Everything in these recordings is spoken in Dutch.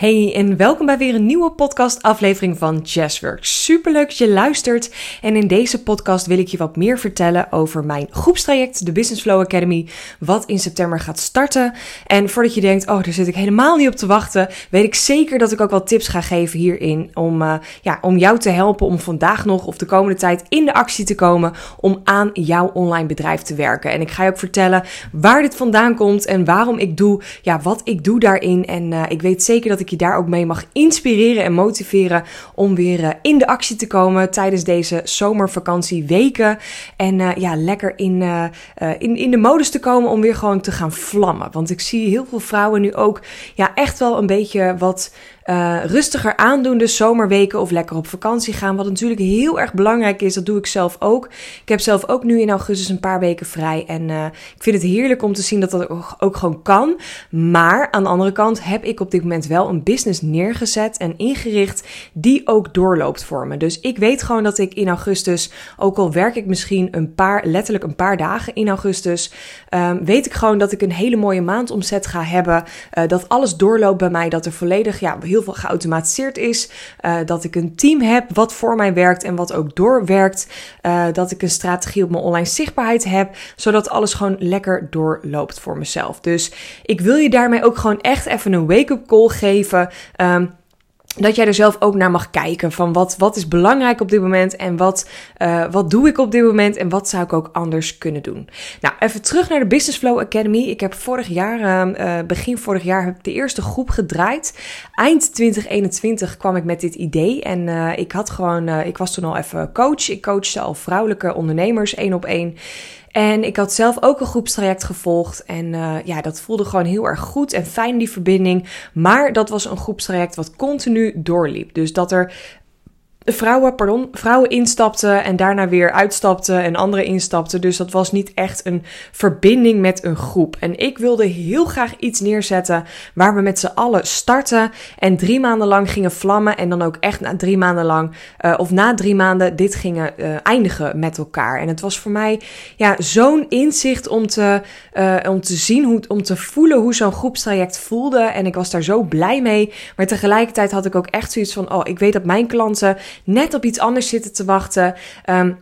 Hey en welkom bij weer een nieuwe podcast aflevering van Jazzworks. Superleuk dat je luistert en in deze podcast wil ik je wat meer vertellen over mijn groepstraject, de Business Flow Academy, wat in september gaat starten. En voordat je denkt, oh daar zit ik helemaal niet op te wachten, weet ik zeker dat ik ook wat tips ga geven hierin om, uh, ja, om jou te helpen om vandaag nog of de komende tijd in de actie te komen om aan jouw online bedrijf te werken. En ik ga je ook vertellen waar dit vandaan komt en waarom ik doe, ja, wat ik doe daarin. En uh, ik weet zeker dat ik je daar ook mee mag inspireren en motiveren om weer uh, in de actie te komen tijdens deze zomervakantieweken. En uh, ja, lekker in, uh, in, in de modus te komen om weer gewoon te gaan vlammen. Want ik zie heel veel vrouwen nu ook ja, echt wel een beetje wat uh, rustiger aandoen, de zomerweken of lekker op vakantie gaan. Wat natuurlijk heel erg belangrijk is, dat doe ik zelf ook. Ik heb zelf ook nu in augustus een paar weken vrij. En uh, ik vind het heerlijk om te zien dat dat ook, gewoon kan. Maar aan de andere kant heb ik op dit moment wel een business neergezet en ingericht die ook doorloopt voor me. Dus ik weet gewoon dat ik in augustus, ook al werk ik misschien een paar, letterlijk een paar dagen in augustus, um, weet ik gewoon dat ik een hele mooie maandomzet ga hebben. Uh, dat alles doorloopt bij mij, dat er volledig ja, heel veel geautomatiseerd is. Uh, dat ik een team heb wat voor mij werkt en wat ook doorwerkt. Uh, dat ik een strategie op mijn online zichtbaarheid heb. Zodat alles gewoon lekker doorloopt voor mezelf. Dus ik wil je daarmee ook gewoon echt even een wake-up call geven. Um, dat jij er zelf ook naar mag kijken van wat, wat is belangrijk op dit moment en wat, uh, wat doe ik op dit moment en wat zou ik ook anders kunnen doen. Nou, even terug naar de Business Flow Academy. Ik heb vorig jaar, uh, begin vorig jaar, heb de eerste groep gedraaid. Eind 2021 kwam ik met dit idee en uh, ik had gewoon, ik was toen al even coach. Ik coachte al vrouwelijke ondernemers één op één. En ik had zelf ook een groepstraject gevolgd. En uh, ja, dat voelde gewoon heel erg goed en fijn, die verbinding. Maar dat was een groepstraject wat continu doorliep. Dus dat er vrouwen, pardon, vrouwen instapten en daarna weer uitstapten en anderen instapten. Dus dat was niet echt een verbinding met een groep. En ik wilde heel graag iets neerzetten waar we met z'n allen starten en drie maanden lang gingen vlammen. En dan ook echt na drie maanden lang, uh, of na drie maanden, dit gingen uh, eindigen met elkaar. En het was voor mij ja, zo'n inzicht om te, uh, om te zien, hoe, om te voelen hoe zo'n groepstraject voelde. En ik was daar zo blij mee. Maar tegelijkertijd had ik ook echt zoiets van: oh, ik weet dat mijn klanten net op iets anders zitten te wachten. Um,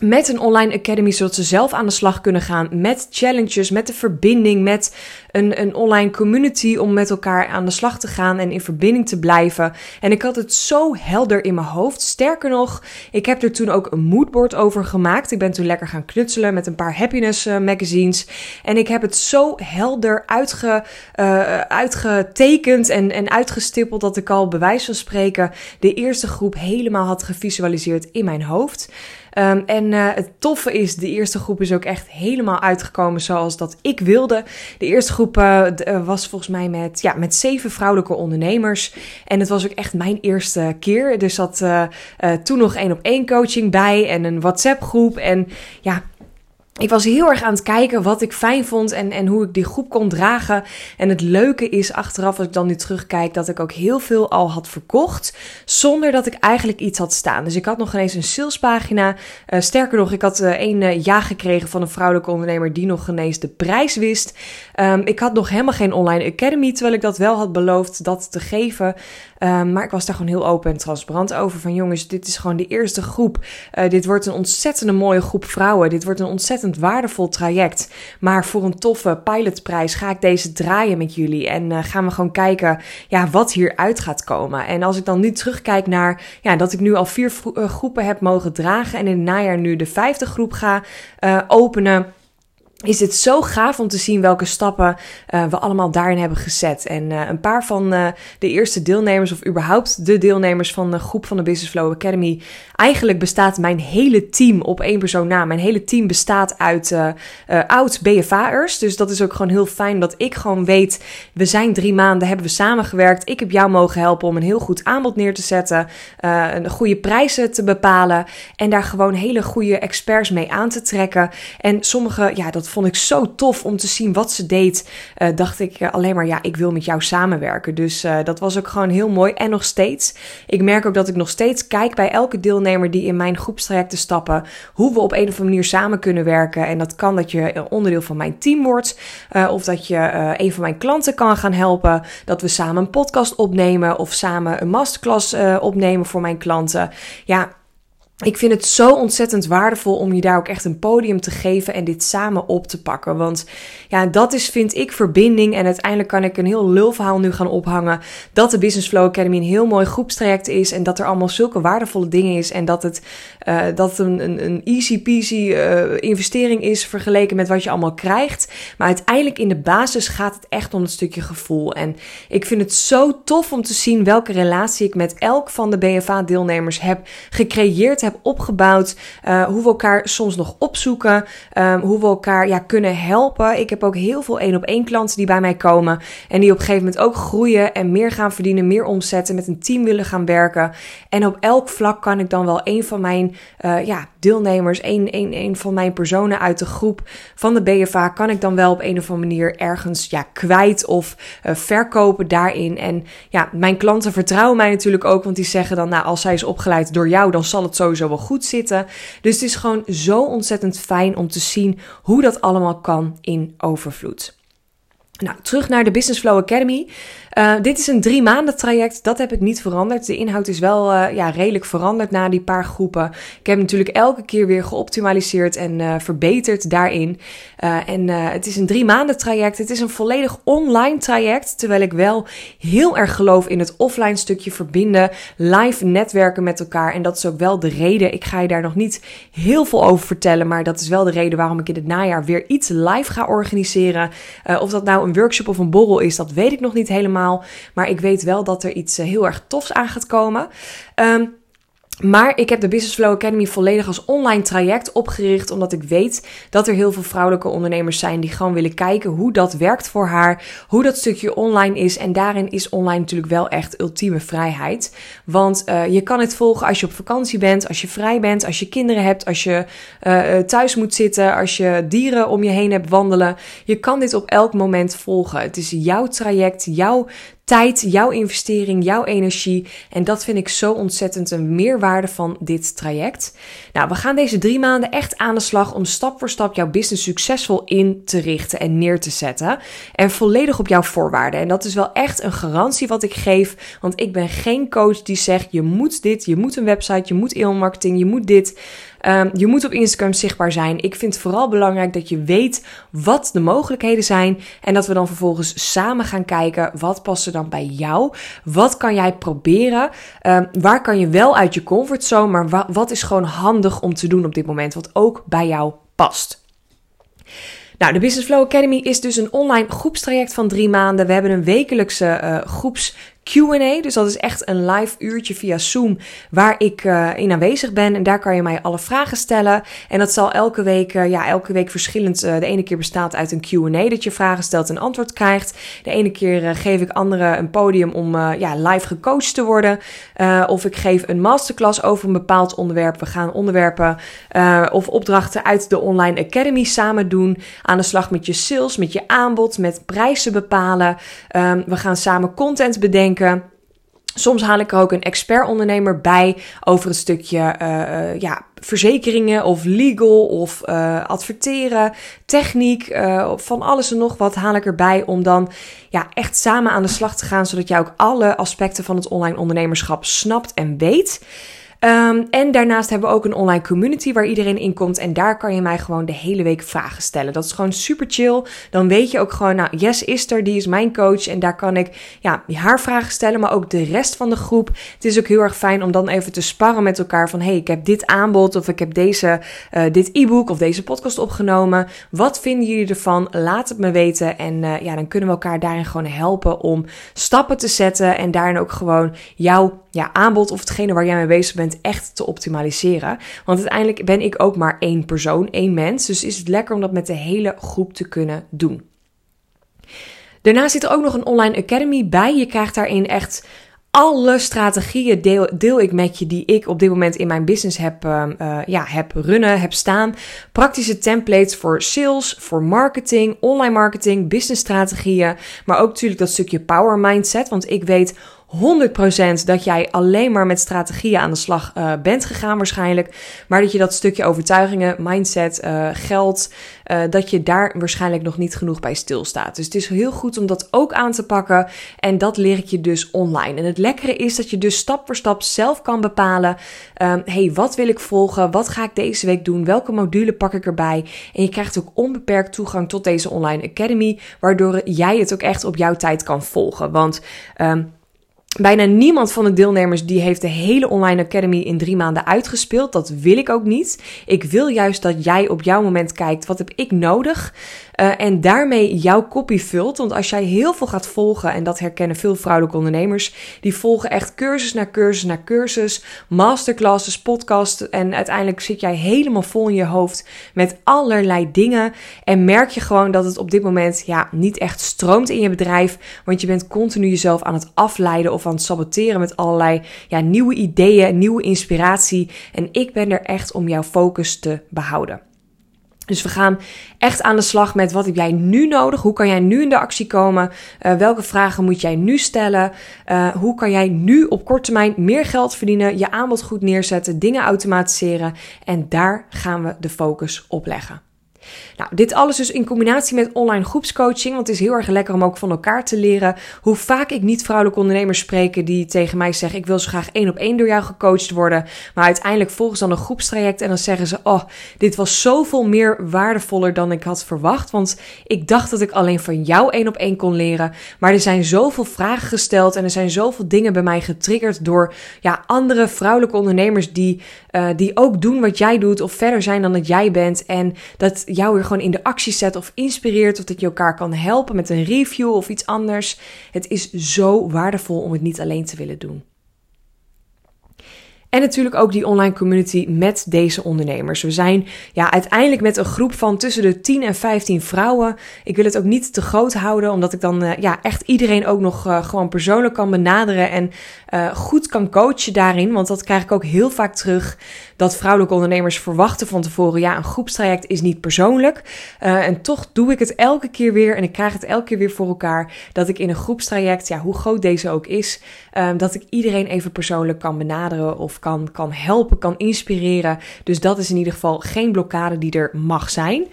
met een online academy, zodat ze zelf aan de slag kunnen gaan. Met challenges, met de verbinding, met een, een online community om met elkaar aan de slag te gaan en in verbinding te blijven. En ik had het zo helder in mijn hoofd. Sterker nog, ik heb er toen ook een moodboard over gemaakt. Ik ben toen lekker gaan knutselen met een paar happiness uh, magazines. En ik heb het zo helder uitge, uh, uitgetekend en, en uitgestippeld dat ik al bij wijze van spreken de eerste groep helemaal had gevisualiseerd in mijn hoofd. Um, en uh, het toffe is, de eerste groep is ook echt helemaal uitgekomen zoals dat ik wilde. De eerste groep uh, was volgens mij met, ja, met zeven vrouwelijke ondernemers. En het was ook echt mijn eerste keer. Dus zat toen nog één op één coaching bij en een WhatsApp groep. En ja, ik was heel erg aan het kijken wat ik fijn vond en, en hoe ik die groep kon dragen. En het leuke is achteraf, als ik dan nu terugkijk, dat ik ook heel veel al had verkocht. Zonder dat ik eigenlijk iets had staan. Dus ik had nog ineens een salespagina. Uh, sterker nog, ik had uh, uh, ja gekregen van een vrouwelijke ondernemer die nog ineens de prijs wist. Um, ik had nog helemaal geen online academy, terwijl ik dat wel had beloofd dat te geven. Um, maar ik was daar gewoon heel open en transparant over. Van jongens, dit is gewoon de eerste groep. dit wordt een ontzettende mooie groep vrouwen. Dit wordt een ontzettend ontzettend waardevol traject. Maar voor een toffe pilotprijs ga ik deze draaien met jullie. En uh, gaan we gewoon kijken ja, wat hieruit gaat komen. En als ik dan nu terugkijk naar ja, dat ik nu al vier uh, groepen heb mogen dragen. En in het najaar nu de vijfde groep ga uh, openen is het zo gaaf om te zien welke stappen uh, we allemaal daarin hebben gezet. En uh, een paar van uh, de eerste deelnemers, of überhaupt de deelnemers van de groep van de Business Flow Academy. Eigenlijk bestaat mijn hele team op één persoon na. Mijn hele team bestaat uit oud BFA'ers. Dus dat is ook gewoon heel fijn dat ik gewoon weet, we zijn drie maanden, hebben we samengewerkt. Ik heb jou mogen helpen om een heel goed aanbod neer te zetten. een goede prijzen te bepalen. En daar gewoon hele goede experts mee aan te trekken. En sommige, ja, dat vond ik zo tof om te zien wat ze deed. Uh, dacht ik alleen maar, ja, ik wil met jou samenwerken. Dus dat was ook gewoon heel mooi. En nog steeds, ik merk ook dat ik nog steeds kijk bij elke deelnemer die in mijn groepstrajecten stappen, hoe we op een of andere manier samen kunnen werken. En dat kan dat je onderdeel van mijn team wordt, of dat je een van mijn klanten kan gaan helpen, dat we samen een podcast opnemen of samen een masterclass opnemen voor mijn klanten. Ja, ik vind het zo ontzettend waardevol om je daar ook echt een podium te geven en dit samen op te pakken. Want ja, dat is, vind ik, verbinding. En uiteindelijk kan ik een heel lulverhaal nu gaan ophangen. Dat de Business Flow Academy een heel mooi groepstraject is. En dat er allemaal zulke waardevolle dingen is. En dat het, uh, dat een, een, een easy peasy uh, investering is vergeleken met wat je allemaal krijgt. Maar uiteindelijk in de basis gaat het echt om een stukje gevoel. En ik vind het zo tof om te zien welke relatie ik met elk van de BFA-deelnemers heb gecreëerd heb opgebouwd. Uh, hoe we elkaar soms nog opzoeken. Um, hoe we elkaar ja, kunnen helpen. Ik heb ook heel veel één op één klanten die bij mij komen. En die op een gegeven moment ook groeien en meer gaan verdienen, meer omzetten, met een team willen gaan werken. En op elk vlak kan ik dan wel een van mijn uh, ja, deelnemers, een, een, een van mijn personen uit de groep van de BFA, kan ik dan wel op een of andere manier ergens ja, kwijt of uh, verkopen daarin. En ja, mijn klanten vertrouwen mij natuurlijk ook, want die zeggen dan, nou, als zij is opgeleid door jou, dan zal het sowieso wel goed zitten. Dus het is gewoon zo ontzettend fijn om te zien hoe dat allemaal kan in overvloed. Nou, terug naar de Business Flow Academy. Uh, dit is een drie maanden traject. Dat heb ik niet veranderd. De inhoud is wel uh, ja, redelijk veranderd na die paar groepen. Ik heb natuurlijk elke keer weer geoptimaliseerd en uh, verbeterd daarin. en het is een drie maanden traject. Het is een volledig online traject. Terwijl ik wel heel erg geloof in het offline stukje verbinden. Live netwerken met elkaar. En dat is ook wel de reden. Ik ga je daar nog niet heel veel over vertellen. Maar dat is wel de reden waarom ik in het najaar weer iets live ga organiseren. of dat nou een workshop of een borrel is, dat weet ik nog niet helemaal. Maar ik weet wel dat er iets eh, heel erg tofs aan gaat komen. Um, maar ik heb de Business Flow Academy volledig als online traject opgericht, omdat ik weet dat er heel veel vrouwelijke ondernemers zijn die gewoon willen kijken hoe dat werkt voor haar, hoe dat stukje online is. En daarin is online natuurlijk wel echt ultieme vrijheid. Want uh, je kan het volgen als je op vakantie bent, als je vrij bent, als je kinderen hebt, als je uh, thuis moet zitten, als je dieren om je heen hebt wandelen. Je kan dit op elk moment volgen. Het is jouw traject, jouw tijd, jouw investering, jouw energie. En dat vind ik zo ontzettend een meerwaarde van dit traject. Nou, we gaan deze drie maanden echt aan de slag om stap voor stap jouw business succesvol in te richten en neer te zetten. En volledig op jouw voorwaarden. En dat is wel echt een garantie wat ik geef. Want ik ben geen coach die zegt: je moet dit, je moet een website, je moet e-mailmarketing, je moet dit. Um, je moet op Instagram zichtbaar zijn. Ik vind het vooral belangrijk dat je weet wat de mogelijkheden zijn. En dat we dan vervolgens samen gaan kijken wat past er dan bij jou. Wat kan jij proberen? Um, waar kan je wel uit je comfortzone, maar wa wat is gewoon handig om te doen op dit moment? Wat ook bij jou past. Nou, de Business Flow Academy is dus een online groepstraject van drie maanden. We hebben een wekelijkse uh, groeps QA. Dus dat is echt een live uurtje via Zoom waar ik uh, in aanwezig ben. En daar kan je mij alle vragen stellen. En dat zal elke week, uh, ja, elke week verschillend. Uh, de ene keer bestaat uit een QA, dat je vragen stelt en antwoord krijgt. De ene keer geef ik anderen een podium om ja, live gecoacht te worden. of ik geef een masterclass over een bepaald onderwerp. We gaan onderwerpen of opdrachten uit de Online Academy samen doen. Aan de slag met je sales, met je aanbod, met prijzen bepalen. Um, we gaan samen content bedenken. Soms haal ik er ook een expert-ondernemer bij over een stukje uh, ja, verzekeringen of legal of uh, adverteren, techniek, van alles en nog wat haal ik erbij om dan ja, echt samen aan de slag te gaan, zodat jij ook alle aspecten van het online ondernemerschap snapt en weet. Um, en daarnaast hebben we ook een online community waar iedereen in komt. En daar kan je mij gewoon de hele week vragen stellen. Dat is gewoon super chill. Dan weet je ook gewoon, nou, Yes is er, die is mijn coach. En daar kan ik ja, haar vragen stellen, maar ook de rest van de groep. Het is ook heel erg fijn om dan even te sparren met elkaar. Van hey, ik heb dit aanbod of ik heb deze, uh, dit e-book of deze podcast opgenomen. Wat vinden jullie ervan? Laat het me weten. En uh, ja, dan kunnen we elkaar daarin gewoon helpen om stappen te zetten. En daarin ook gewoon jouw ja, aanbod of hetgene waar jij mee bezig bent echt te optimaliseren. Want uiteindelijk ben ik ook maar één persoon, één mens. Dus is het lekker om dat met de hele groep te kunnen doen. Daarnaast zit er ook nog een online academy bij. Je krijgt daarin echt alle strategieën deel, deel ik met je die ik op dit moment in mijn business heb, uh, uh, ja, heb runnen, heb staan. Praktische templates voor sales, voor marketing, online marketing, business strategieën. Maar ook natuurlijk dat stukje power mindset. Want ik weet 100% dat jij alleen maar met strategieën aan de slag uh, bent gegaan waarschijnlijk. Maar dat je dat stukje overtuigingen, mindset, uh, geld, uh, dat je daar waarschijnlijk nog niet genoeg bij stilstaat. Dus het is heel goed om dat ook aan te pakken. En dat leer ik je dus online. En het lekkere is dat je dus stap voor stap zelf kan bepalen. Um, hey, wat wil ik volgen? Wat ga ik deze week doen? Welke module pak ik erbij? En je krijgt ook onbeperkt toegang tot deze online academy. Waardoor jij het ook echt op jouw tijd kan volgen. Want... Um, Bijna niemand van de deelnemers die heeft de hele Online Academy in drie maanden uitgespeeld. Dat wil ik ook niet. Ik wil juist dat jij op jouw moment kijkt, wat heb ik nodig? Uh, en daarmee jouw copy vult. Want als jij heel veel gaat volgen, en dat herkennen veel vrouwelijke ondernemers, die volgen echt cursus na cursus na cursus, masterclasses, podcasts. En uiteindelijk zit jij helemaal vol in je hoofd met allerlei dingen. En merk je gewoon dat het op dit moment ja, niet echt stroomt in je bedrijf. Want je bent continu jezelf aan het afleiden of het saboteren met allerlei ja, nieuwe ideeën, nieuwe inspiratie. En ik ben er echt om jouw focus te behouden. Dus we gaan echt aan de slag met wat heb jij nu nodig? Hoe kan jij nu in de actie komen? Uh, welke vragen moet jij nu stellen? Uh, hoe kan jij nu op korte termijn meer geld verdienen? Je aanbod goed neerzetten, dingen automatiseren. En daar gaan we de focus op leggen. Nou, dit alles dus in combinatie met online groepscoaching. Want het is heel erg lekker om ook van elkaar te leren. Hoe vaak ik niet vrouwelijke ondernemers spreken die tegen mij zeggen: Ik wil zo graag één op één door jou gecoacht worden. Maar uiteindelijk volgen ze dan een groepstraject en dan zeggen ze: Oh, dit was zoveel meer waardevoller dan ik had verwacht. Want ik dacht dat ik alleen van jou één op één kon leren. Maar er zijn zoveel vragen gesteld en er zijn zoveel dingen bij mij getriggerd door ja, andere vrouwelijke ondernemers die, uh, die ook doen wat jij doet of verder zijn dan dat jij bent. En dat jou weer gewoon in de actie zet of inspireert. Of dat je elkaar kan helpen met een review of iets anders. Het is zo waardevol om het niet alleen te willen doen. En natuurlijk ook die online community met deze ondernemers. We zijn ja, uiteindelijk met een groep van tussen de 10 en 15 vrouwen. Ik wil het ook niet te groot houden, omdat ik dan uh, ja, echt iedereen ook nog uh, gewoon persoonlijk kan benaderen en uh, goed kan coachen daarin. Want dat krijg ik ook heel vaak terug. Dat vrouwelijke ondernemers verwachten van tevoren: ja, een groepstraject is niet persoonlijk. en toch doe ik het elke keer weer en ik krijg het elke keer weer voor elkaar. Dat ik in een groepstraject, ja, hoe groot deze ook is, dat ik iedereen even persoonlijk kan benaderen of kan, kan helpen, kan inspireren. Dus dat is in ieder geval geen blokkade die er mag zijn.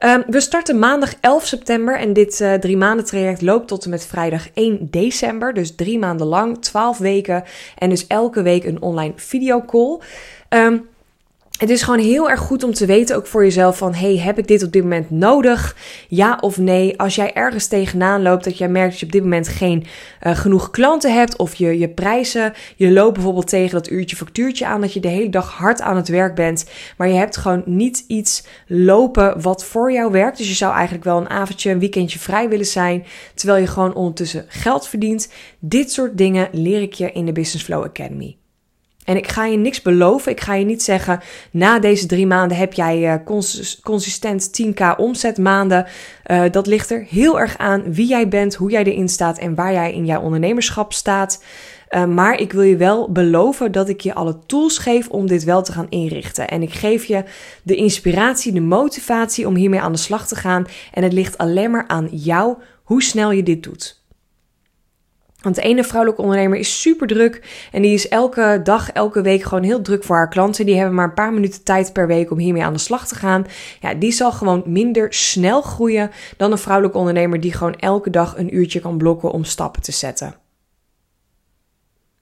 Um, we starten maandag 11 september en dit uh, drie maanden traject loopt tot en met vrijdag 1 december. Dus drie maanden lang, 12 weken en dus elke week een online videocall. Um, het is gewoon heel erg goed om te weten, ook voor jezelf, van hey, heb ik dit op dit moment nodig? Ja of nee? Als jij ergens tegenaan loopt, dat jij merkt dat je op dit moment geen uh, genoeg klanten hebt, of je, je prijzen, je loopt bijvoorbeeld tegen dat uurtje factuurtje aan, dat je de hele dag hard aan het werk bent, maar je hebt gewoon niet iets lopen wat voor jou werkt. Dus je zou eigenlijk wel een avondje, een weekendje vrij willen zijn, terwijl je gewoon ondertussen geld verdient. Dit soort dingen leer ik je in de Business Flow Academy. En ik ga je niks beloven. Ik ga je niet zeggen, na deze drie maanden heb jij cons consistent 10k omzetmaanden. Uh, dat ligt er heel erg aan wie jij bent, hoe jij erin staat en waar jij in jouw ondernemerschap staat. Uh, maar ik wil je wel beloven dat ik je alle tools geef om dit wel te gaan inrichten. En ik geef je de inspiratie, de motivatie om hiermee aan de slag te gaan. En het ligt alleen maar aan jou hoe snel je dit doet. Want de ene vrouwelijke ondernemer is super druk en die is elke dag, elke week gewoon heel druk voor haar klanten. Die hebben maar een paar minuten tijd per week om hiermee aan de slag te gaan. Ja, die zal gewoon minder snel groeien dan een vrouwelijke ondernemer die gewoon elke dag een uurtje kan blokken om stappen te zetten.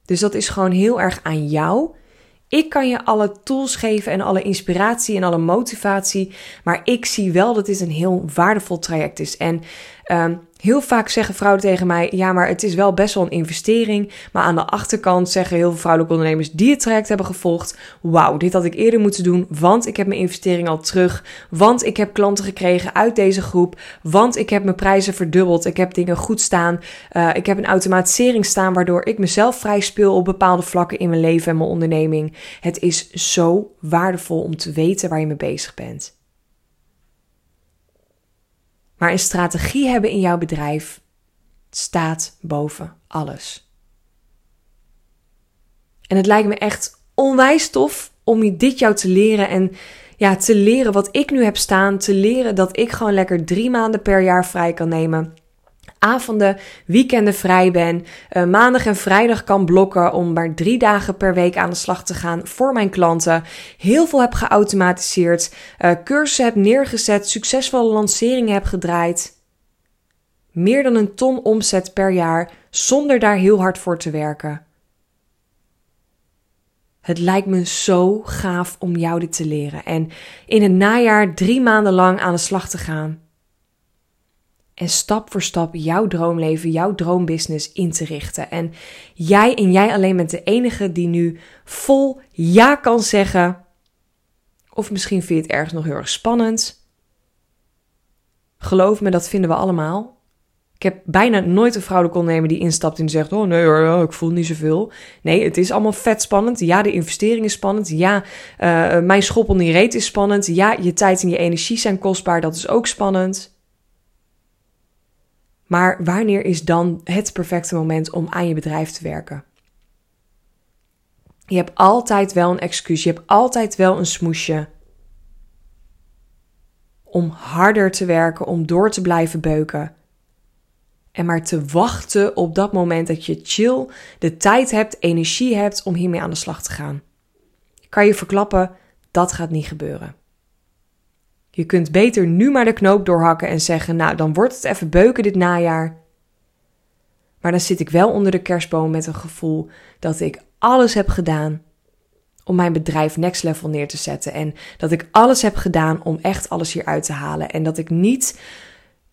Dus dat is gewoon heel erg aan jou. Ik kan je alle tools geven en alle inspiratie en alle motivatie. Maar ik zie wel dat dit een heel waardevol traject is. En um, Heel vaak zeggen vrouwen tegen mij: ja, maar het is wel best wel een investering. Maar aan de achterkant zeggen heel veel vrouwelijke ondernemers die het traject hebben gevolgd: wauw, dit had ik eerder moeten doen, want ik heb mijn investering al terug. Want ik heb klanten gekregen uit deze groep. Want ik heb mijn prijzen verdubbeld. Ik heb dingen goed staan. Uh, ik heb een automatisering staan waardoor ik mezelf vrij speel op bepaalde vlakken in mijn leven en mijn onderneming. Het is zo waardevol om te weten waar je mee bezig bent. Maar een strategie hebben in jouw bedrijf staat boven alles. En het lijkt me echt onwijs tof om dit jou te leren en ja, te leren wat ik nu heb staan, te leren dat ik gewoon lekker drie maanden per jaar vrij kan nemen avonden, weekenden vrij ben, uh, maandag en vrijdag kan blokken om maar drie dagen per week aan de slag te gaan voor mijn klanten. Heel veel heb geautomatiseerd, uh, cursussen heb neergezet, succesvolle lanceringen heb gedraaid. Meer dan een ton omzet per jaar zonder daar heel hard voor te werken. Het lijkt me zo gaaf om jou dit te leren en in het najaar drie maanden lang aan de slag te gaan en stap voor stap jouw droomleven, jouw droombusiness in te richten. En jij en jij alleen bent de enige die nu vol ja kan zeggen. Of misschien vind je het ergens nog heel erg spannend. Geloof me, dat vinden we allemaal. Ik heb bijna nooit een vrouwelijke ondernemer die instapt en zegt: Oh nee ik voel niet zoveel. Nee, het is allemaal vet spannend. Ja, de investering is spannend. Ja, uh, mijn schop onder je reet is spannend. Ja, je tijd en je energie zijn kostbaar. Dat is ook spannend. Maar wanneer is dan het perfecte moment om aan je bedrijf te werken? Je hebt altijd wel een excuus, je hebt altijd wel een smoesje om harder te werken, om door te blijven beuken. En maar te wachten op dat moment dat je chill de tijd hebt, energie hebt om hiermee aan de slag te gaan. Kan je verklappen, dat gaat niet gebeuren. Je kunt beter nu maar de knoop doorhakken en zeggen: Nou, dan wordt het even beuken dit najaar. Maar dan zit ik wel onder de kerstboom met een gevoel dat ik alles heb gedaan om mijn bedrijf next level neer te zetten. En dat ik alles heb gedaan om echt alles hier uit te halen. En dat ik niet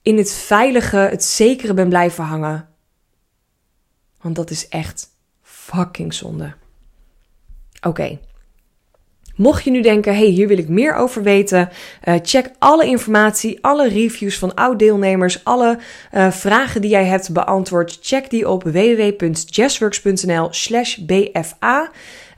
in het veilige, het zekere ben blijven hangen. Want dat is echt fucking zonde. Oké. Mocht je nu denken, hey, hier wil ik meer over weten, uh, check alle informatie, alle reviews van oud-deelnemers, alle uh, vragen die jij hebt beantwoord. Check die op www.jazzworks.nl slash bfa.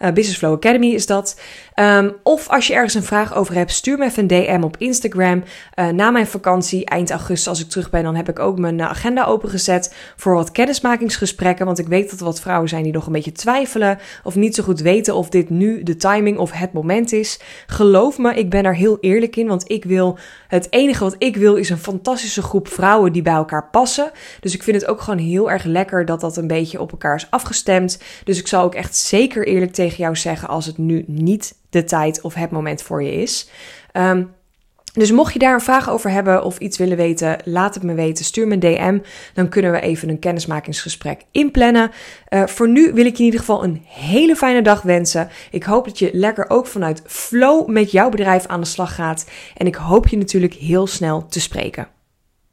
Uh, Business Flow Academy is dat. Um, of als je ergens een vraag over hebt, stuur me even een DM op Instagram. Uh, na mijn vakantie, eind augustus, als ik terug ben, dan heb ik ook mijn agenda opengezet voor wat kennismakingsgesprekken. Want ik weet dat er wat vrouwen zijn die nog een beetje twijfelen of niet zo goed weten of dit nu de timing of het moment is. Geloof me, ik ben er heel eerlijk in, want ik wil, het enige wat ik wil is een fantastische groep vrouwen die bij elkaar passen. Dus ik vind het ook gewoon heel erg lekker dat dat een beetje op elkaar is afgestemd. Dus ik zal ook echt zeker eerlijk jou zeggen als het nu niet de tijd of het moment voor je is. Um, dus mocht je daar een vraag over hebben of iets willen weten, laat het me weten. Stuur me een DM. Dan kunnen we even een kennismakingsgesprek inplannen. Uh, voor nu wil ik je in ieder geval een hele fijne dag wensen. Ik hoop dat je lekker ook vanuit flow met jouw bedrijf aan de slag gaat. En ik hoop je natuurlijk heel snel te spreken.